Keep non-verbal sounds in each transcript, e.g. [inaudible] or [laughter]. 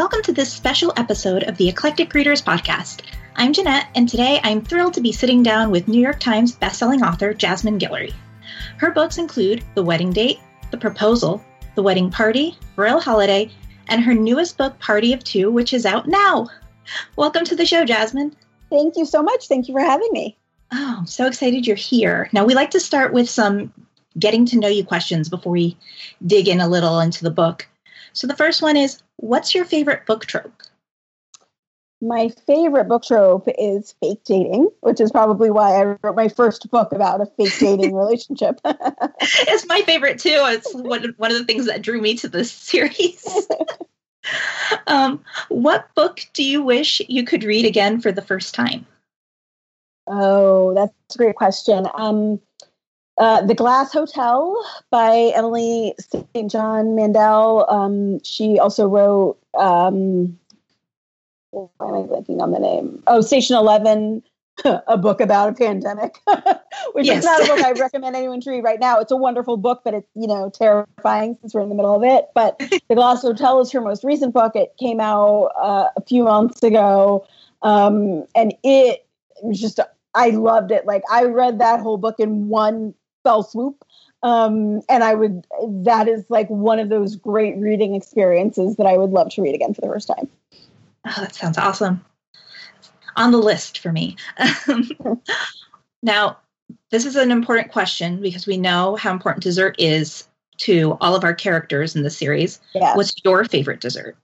Welcome to this special episode of the Eclectic Readers Podcast. I'm Jeanette, and today I'm thrilled to be sitting down with New York Times bestselling author Jasmine Guillory. Her books include The Wedding Date, The Proposal, The Wedding Party, Royal Holiday, and her newest book, Party of Two, which is out now. Welcome to the show, Jasmine. Thank you so much. Thank you for having me. Oh, I'm so excited you're here. Now, we like to start with some getting to know you questions before we dig in a little into the book. So, the first one is What's your favorite book trope? My favorite book trope is fake dating, which is probably why I wrote my first book about a fake dating [laughs] relationship. [laughs] it's my favorite too. It's one, one of the things that drew me to this series. [laughs] um, what book do you wish you could read again for the first time? Oh, that's a great question. Um, uh, the Glass Hotel by Emily St. John Mandel. Um, she also wrote, um, why am I blanking on the name? Oh, Station 11, [laughs] a book about a pandemic, [laughs] which yes. is not a book I [laughs] recommend anyone to read right now. It's a wonderful book, but it's, you know, terrifying since we're in the middle of it. But The Glass Hotel is her most recent book. It came out uh, a few months ago. Um, and it was just I loved it. Like I read that whole book in one fell swoop. Um, and I would, that is like one of those great reading experiences that I would love to read again for the first time. Oh, that sounds awesome. On the list for me. [laughs] now, this is an important question because we know how important dessert is to all of our characters in the series. Yeah. What's your favorite dessert?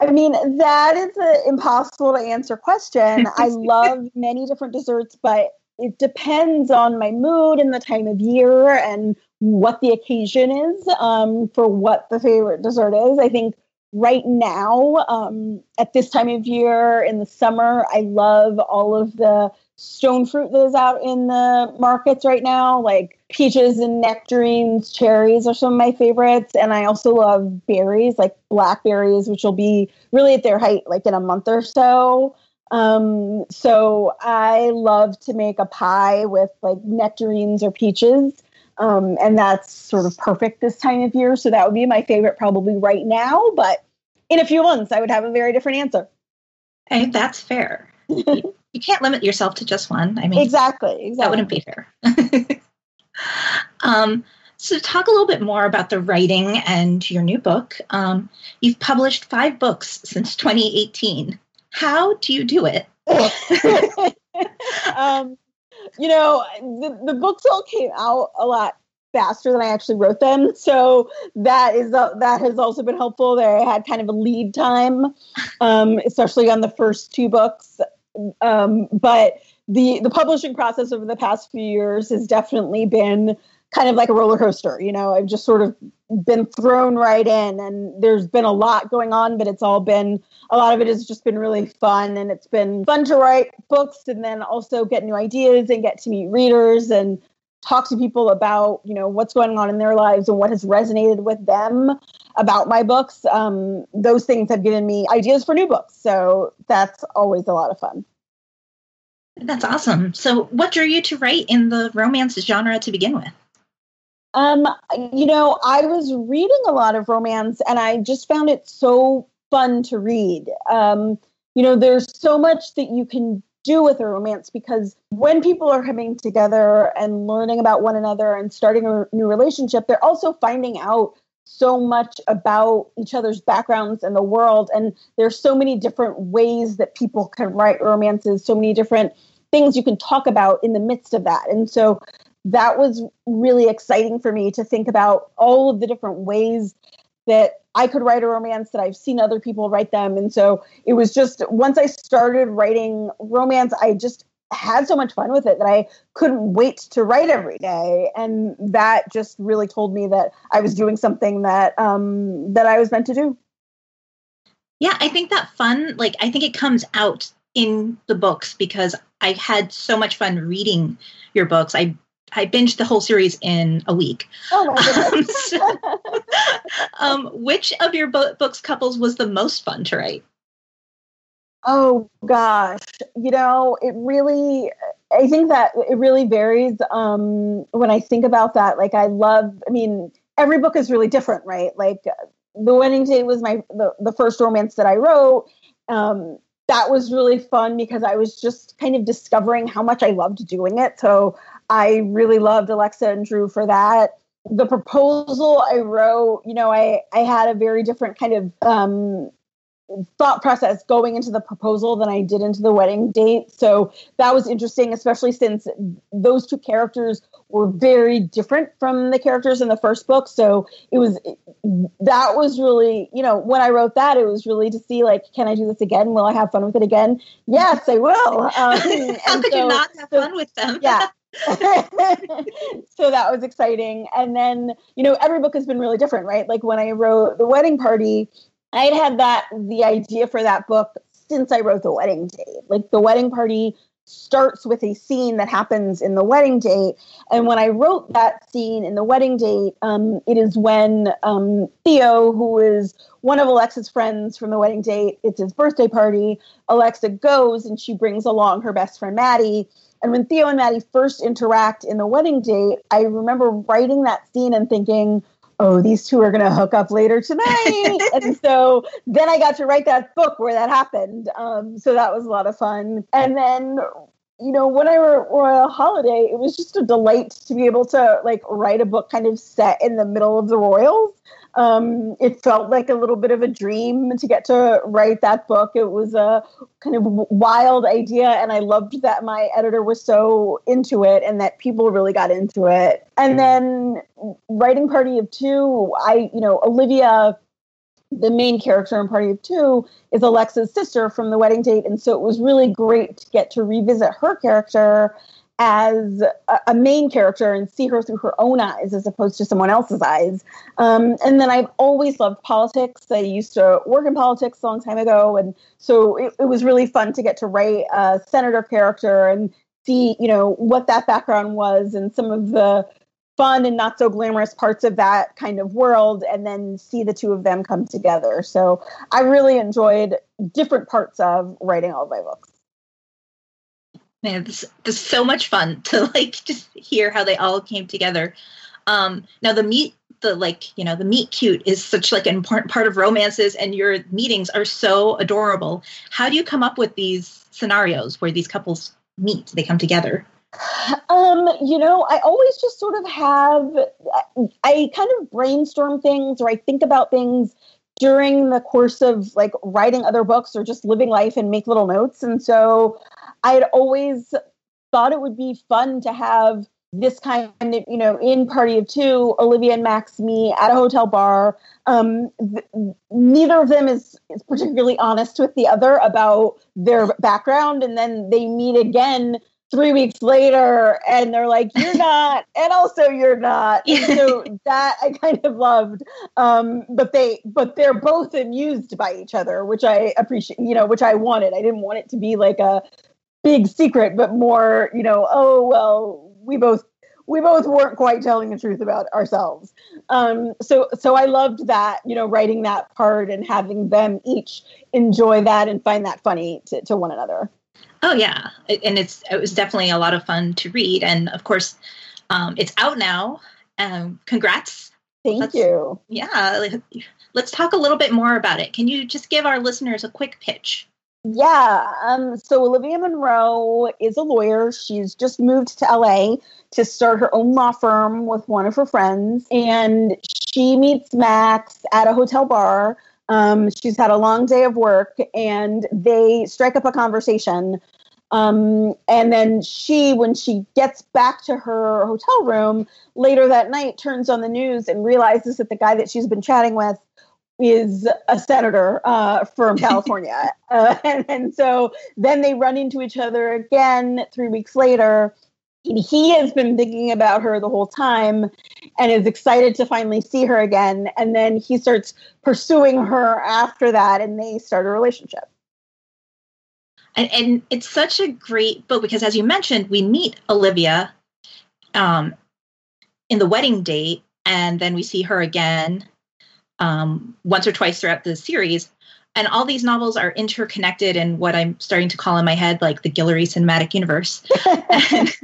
I mean, that is an impossible to answer question. [laughs] I love many different desserts, but it depends on my mood and the time of year and what the occasion is um, for what the favorite dessert is. I think right now, um, at this time of year in the summer, I love all of the stone fruit that is out in the markets right now, like peaches and nectarines, cherries are some of my favorites. And I also love berries, like blackberries, which will be really at their height like in a month or so. Um, so I love to make a pie with like nectarines or peaches. Um, and that's sort of perfect this time of year. So that would be my favorite probably right now. But in a few months, I would have a very different answer. Hey, that's fair. you, you can't limit yourself to just one. I mean, exactly, exactly. That wouldn't be fair. [laughs] um, so, talk a little bit more about the writing and your new book. Um, you've published five books since 2018. How do you do it? [laughs] um, you know, the, the books all came out a lot faster than I actually wrote them. So that is uh, that has also been helpful. There I had kind of a lead time, um, especially on the first two books. Um, but the the publishing process over the past few years has definitely been kind of like a roller coaster. You know, I've just sort of been thrown right in, and there's been a lot going on, but it's all been a lot of it has just been really fun, and it's been fun to write books and then also get new ideas and get to meet readers and talk to people about you know what's going on in their lives and what has resonated with them about my books. Um, those things have given me ideas for new books. So that's always a lot of fun. That's awesome. So what drew you to write in the romance genre to begin with um, you know, I was reading a lot of romance and I just found it so fun to read. Um, you know, there's so much that you can do with a romance because when people are coming together and learning about one another and starting a new relationship, they're also finding out so much about each other's backgrounds and the world. And there's so many different ways that people can write romances, so many different things you can talk about in the midst of that. And so that was really exciting for me to think about all of the different ways that I could write a romance that I've seen other people write them. And so it was just once I started writing romance, I just had so much fun with it that I couldn't wait to write every day. And that just really told me that I was doing something that um, that I was meant to do. Yeah, I think that fun, like I think it comes out in the books because I had so much fun reading your books. I I binged the whole series in a week. Oh my [laughs] um, so, um, which of your bo- books couples was the most fun to write? Oh gosh, you know, it really. I think that it really varies. Um, when I think about that, like I love. I mean, every book is really different, right? Like the wedding Date was my the, the first romance that I wrote. Um, that was really fun because I was just kind of discovering how much I loved doing it. So I really loved Alexa and Drew for that. The proposal I wrote, you know, I I had a very different kind of um, thought process going into the proposal than I did into the wedding date. So that was interesting, especially since those two characters were very different from the characters in the first book. So it was that was really, you know, when I wrote that, it was really to see like, can I do this again? Will I have fun with it again? Yes, I will. [laughs] Um, How could so, you not have so, fun with them? yeah. [laughs] so that was exciting. And then, you know, every book has been really different, right? Like when I wrote The Wedding Party, I'd had that the idea for that book since I wrote the wedding date. Like the wedding party starts with a scene that happens in the wedding date. And when I wrote that scene in the wedding date, um, it is when um, Theo, who is one of Alexa's friends from the wedding date, it's his birthday party. Alexa goes and she brings along her best friend Maddie. And when Theo and Maddie first interact in the wedding date, I remember writing that scene and thinking, oh, these two are going to hook up later tonight. [laughs] and so then I got to write that book where that happened. Um, so that was a lot of fun. And then, you know, when I wrote Royal Holiday, it was just a delight to be able to like write a book kind of set in the middle of the Royals. Um, it felt like a little bit of a dream to get to write that book. It was a kind of wild idea, and I loved that my editor was so into it and that people really got into it. And then writing Party of Two, I, you know, Olivia the main character in Party of Two is Alexa's sister from the wedding date. And so it was really great to get to revisit her character as a, a, main character and see her through her own eyes as opposed to someone else's eyes. Um, and then I've always loved politics. I used to work in politics a long time ago, and so it, it was really fun to get to write a senator character and see, you know, what that background was and some of the fun and not so glamorous parts of that kind of world and then see the two of them come together. So I really enjoyed different parts of writing all of my books man, this, this is so much fun [laughs] to like just hear how they all came together. Um, now the meet, the like, you know, the meet cute is such like an important part of romances, and your meetings are so adorable. How do you come up with these scenarios where these couples meet? They come together. Um, you know, I always just sort of have, I kind of brainstorm things or I think about things during the course of like writing other books or just living life and make little notes. And so I had always thought it would be fun to have this kind of, you know, in Party of Two, Olivia and Max meet at a hotel bar. Um, th- neither of them is, is particularly honest with the other about their background. And then they meet again three weeks later and they're like, you're [laughs] not, and also you're not. And so that I kind of loved. Um, but they, but they're both amused by each other, which I appreciate, you know, which I wanted. I didn't want it to be like a, big secret, but more, you know, oh well, we both we both weren't quite telling the truth about ourselves. Um, so so I loved that, you know, writing that part and having them each enjoy that and find that funny to, to one another. Oh yeah, and it's it was definitely a lot of fun to read, and of course, um, it's out now. Um, congrats! Thank let's, you. Yeah, let's talk a little bit more about it. Can you just give our listeners a quick pitch? Yeah. Um, so Olivia Monroe is a lawyer. She's just moved to LA to start her own law firm with one of her friends. And she meets Max at a hotel bar. Um, she's had a long day of work and they strike up a conversation. Um, and then she, when she gets back to her hotel room later that night, turns on the news and realizes that the guy that she's been chatting with is a senator uh, from [laughs] California. uh, [laughs] and, and, so then they run into each other again three weeks later. He has been thinking about her the whole time and is excited to finally see her again. And then he starts pursuing her after that, and they start a relationship. And, and it's such a great book because, as you mentioned, we meet Olivia um, in the wedding date, and then we see her again um, once or twice throughout the series. And all these novels are interconnected in what I'm starting to call in my head like the Guillory cinematic universe. [laughs] and,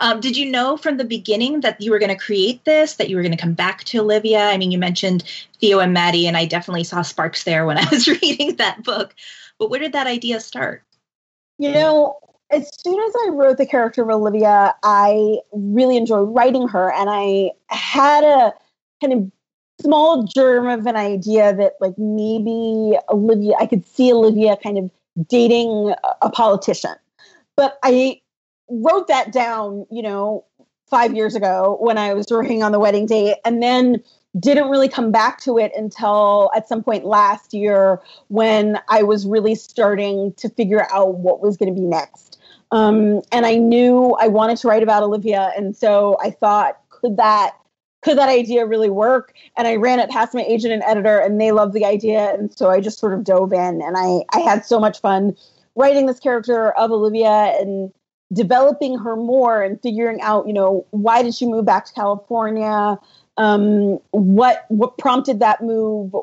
um, did you know from the beginning that you were going to create this, that you were going to come back to Olivia? I mean, you mentioned Theo and Maddie, and I definitely saw sparks there when I was [laughs] reading that book. But where did that idea start? You know, as soon as I wrote the character of Olivia, I really enjoyed writing her, and I had a kind of small germ of an idea that like maybe Olivia, I could see Olivia kind of dating a politician. But I wrote that down, you know, five years ago when I was working on the wedding date, and then didn't really come back to it until at some point last year when I was really starting to figure out what was going to be next. Um, and I knew I wanted to write about Olivia, and so I thought, could that could that idea really work? And I ran it past my agent and editor, and they loved the idea, and so I just sort of dove in, and I I had so much fun writing this character of Olivia and developing her more and figuring out, you know, why did she move back to California? Um, what what prompted that move?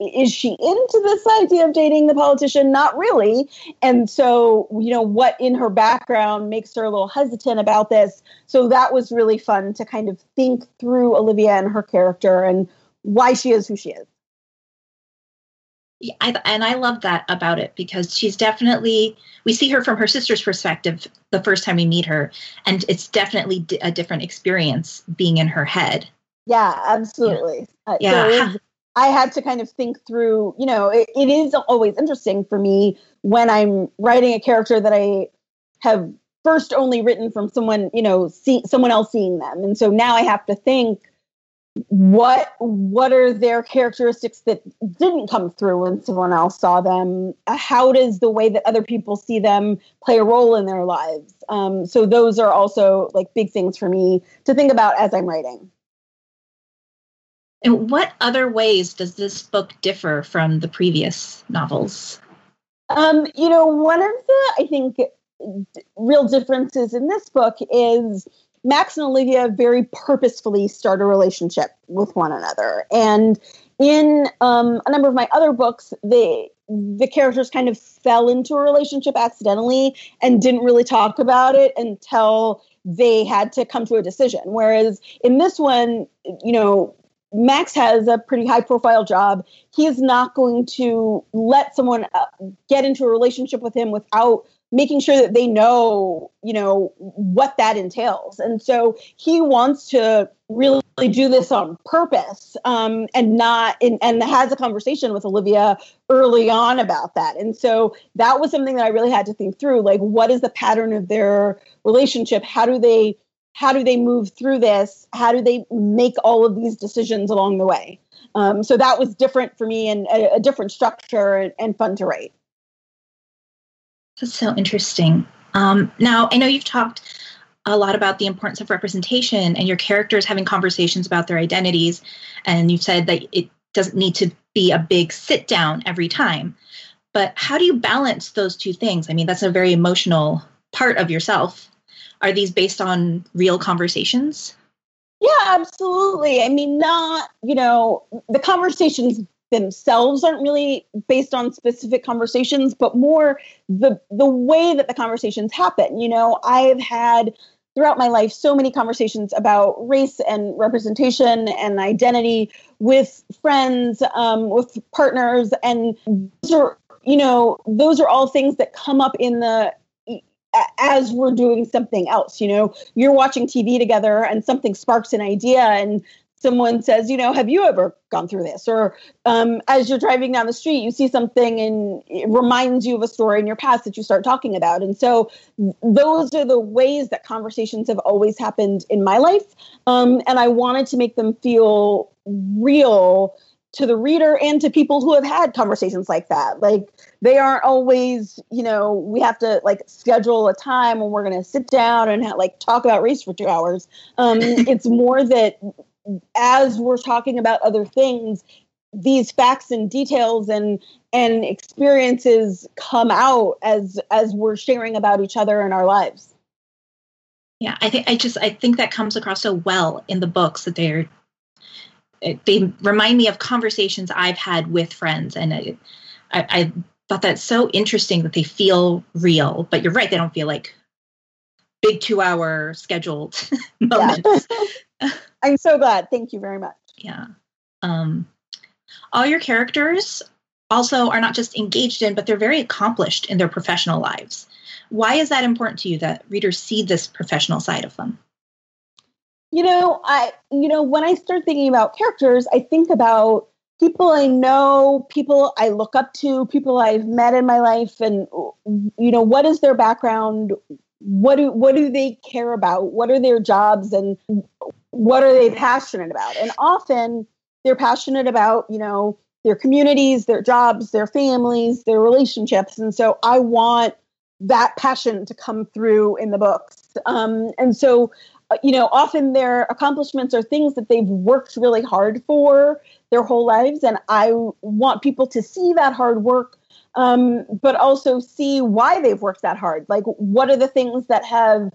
Is she into this idea of dating the politician? Not really. And so, you know, what in her background makes her a little hesitant about this? So that was really fun to kind of think through Olivia and her character and why she is who she is. Yeah, I, and I love that about it because she's definitely we see her from her sister's perspective the first time we meet her, and it's definitely a different experience being in her head. Yeah, absolutely. Yeah. Uh, yeah. So I had to kind of think through, you know, it, it is always interesting for me when I'm writing a character that I have first only written from someone, you know, see someone else seeing them. And so now I have to think what what are their characteristics that didn't come through when someone else saw them? How does the way that other people see them play a role in their lives? Um, so those are also like big things for me to think about as i'm writing and what other ways does this book differ from the previous novels? Um, you know, one of the, I think, real differences in this book is Max and Olivia very purposefully start a relationship with one another. And in um, a number of my other books, they the characters kind of fell into a relationship accidentally and didn't really talk about it until they had to come to a decision. Whereas in this one, you know, Max has a pretty high profile job. He is not going to let someone uh, get into a relationship with him without making sure that they know, you know, what that entails. And so he wants to really do this on purpose um, and not and, and has a conversation with Olivia early on about that. And so that was something that I really had to think through. Like, what is the pattern of their relationship? How do they how do they move through this? How do they make all of these decisions along the way? Um, so that was different for me and a, a different structure and, and, fun to write. That's so interesting. Um, now, I know you've talked a lot about the importance of representation and your characters having conversations about their identities. And you've said that it doesn't need to be a big sit down every time. But how do you balance those two things? I mean, that's a very emotional part of yourself are these based on real conversations? Yeah, absolutely. I mean, not, you know, the conversations themselves aren't really based on specific conversations, but more the the way that the conversations happen. You know, I've had throughout my life so many conversations about race and representation and identity with friends, um, with partners, and those are you know those are all things that come up in the as we're doing something else. You know, you're watching TV together and something sparks an idea and someone says, you know, have you ever gone through this? Or um, as you're driving down the street, you see something and it reminds you of a story in your past that you start talking about. And so those are the ways that conversations have always happened in my life. Um, and I wanted to make them feel real to the reader and to people who have had conversations like that. Like they aren't always, you know, we have to like schedule a time when we're going to sit down and like talk about race for two hours. Um, [laughs] it's more that as we're talking about other things, these facts and details and and experiences come out as as we're sharing about each other in our lives. Yeah, I think I just I think that comes across so well in the books that they're they remind me of conversations I've had with friends, and I, I thought that's so interesting that they feel real, but you're right, they don't feel like big two hour scheduled [laughs] moments. [laughs] [laughs] I'm so glad. Thank you very much. Yeah. Um, all your characters also are not just engaged in, but they're very accomplished in their professional lives. Why is that important to you that readers see this professional side of them? You know, I you know, when I start thinking about characters, I think about people I know, people I look up to, people I've met in my life and you know, what is their background? What do what do they care about? What are their jobs and what are they passionate about? And often they're passionate about, you know, their communities, their jobs, their families, their relationships. And so I want that passion to come through in the books. Um, and so, you know, often their accomplishments are things that they've worked really hard for their whole lives. And I want people to see that hard work, um, but also see why they've worked that hard. Like, what are the things that have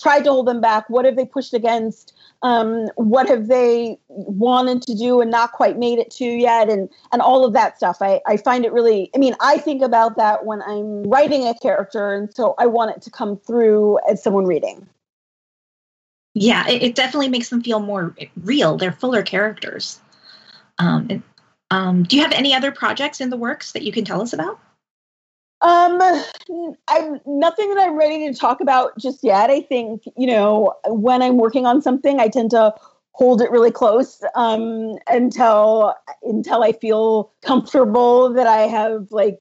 tried to hold them back? What have they pushed against? um, what have they wanted to do and not quite made it to yet and and all of that stuff I, I find it really i mean i think about that when i'm writing a character and so i want it to come through as someone reading yeah it, it definitely makes them feel more real they're fuller characters um, um, do you have any other projects in the works that you can tell us about um, I'm nothing that I'm ready to talk about just yet. I think you know when I'm working on something, I tend to hold it really close um, until until I feel comfortable that I have like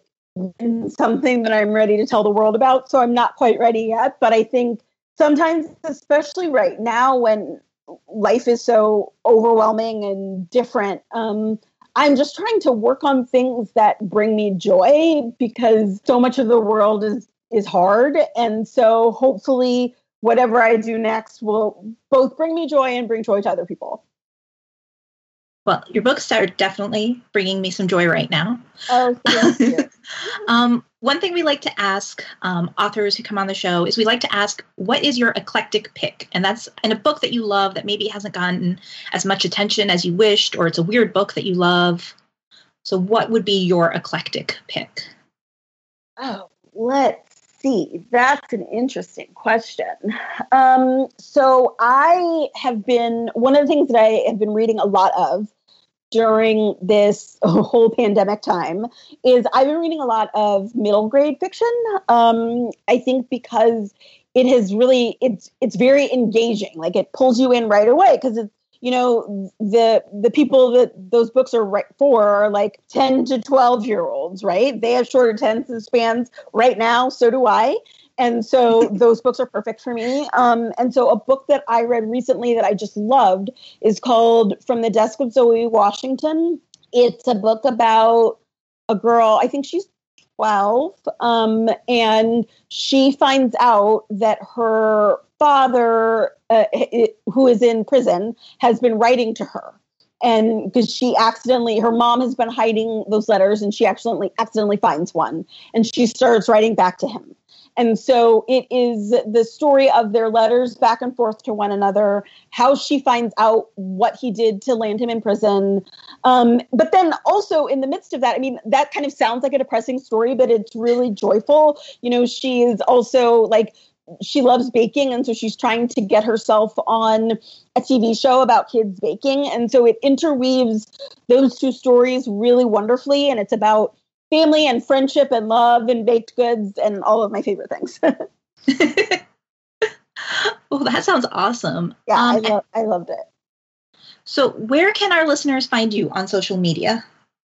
something that I'm ready to tell the world about. So I'm not quite ready yet, but I think sometimes, especially right now when life is so overwhelming and different, um, I'm just trying to work on things that bring me joy because so much of the world is is hard and so hopefully whatever I do next will both bring me joy and bring joy to other people. Well, your books are definitely bringing me some joy right now. Oh, thank you. [laughs] um, one thing we like to ask um, authors who come on the show is we like to ask, what is your eclectic pick? And that's in a book that you love that maybe hasn't gotten as much attention as you wished, or it's a weird book that you love. So, what would be your eclectic pick? Oh, let's see. That's an interesting question. Um, so, I have been, one of the things that I have been reading a lot of during this [laughs] whole pandemic time is I've been reading a lot of middle grade fiction. Um, I think because it has really it's it's very engaging. Like it pulls you in right away because it's you know the the people that those books are right for are like 10 to 12 year olds right they have shorter attention spans right now so do i and so [laughs] those books are perfect for me. Um, and so a book that I read recently that I just loved is called From the Desk of Zoe Washington. It's a book about a girl, I think she's 12, um, and she finds out that her father, uh, who is in prison, has been writing to her and because she accidentally her mom has been hiding those letters and she accidentally accidentally finds one and she starts writing back to him and so it is the story of their letters back and forth to one another, how she finds out what he did to land him in prison. Um, but then also in the midst of that, I mean, that kind of sounds like a depressing story, but it's really joyful. You know, she is also like, she loves baking and so she's trying to get herself on a TV show about kids baking and so it interweaves those two stories really wonderfully and it's about family and friendship and love and baked goods and all of my favorite things. [laughs] well, that sounds awesome. Yeah, um, I, lo- I loved it. So, where can our listeners find you on social media?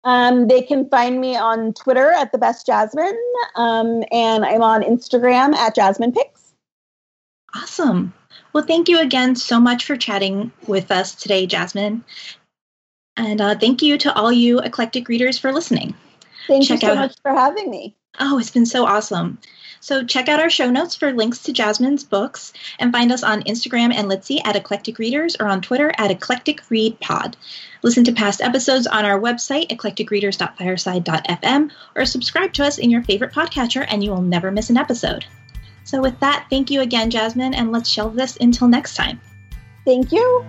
Um, they can find me on Twitter at the best Jasmine, um, and I'm on Instagram at Jasmine Picks. Awesome. Well, thank you again so much for chatting with us today, Jasmine. And uh, thank you to all you eclectic readers for listening. Thank check you so out, much for having me. Oh, it's been so awesome. So check out our show notes for links to Jasmine's books and find us on Instagram and Litsy at Eclectic Readers or on Twitter at Eclectic Read Pod. Listen to past episodes on our website, eclecticreaders.fireside.fm, or subscribe to us in your favorite podcatcher and you will never miss an episode. So with that, thank you again, Jasmine, and let's shelve this until next time. Thank you.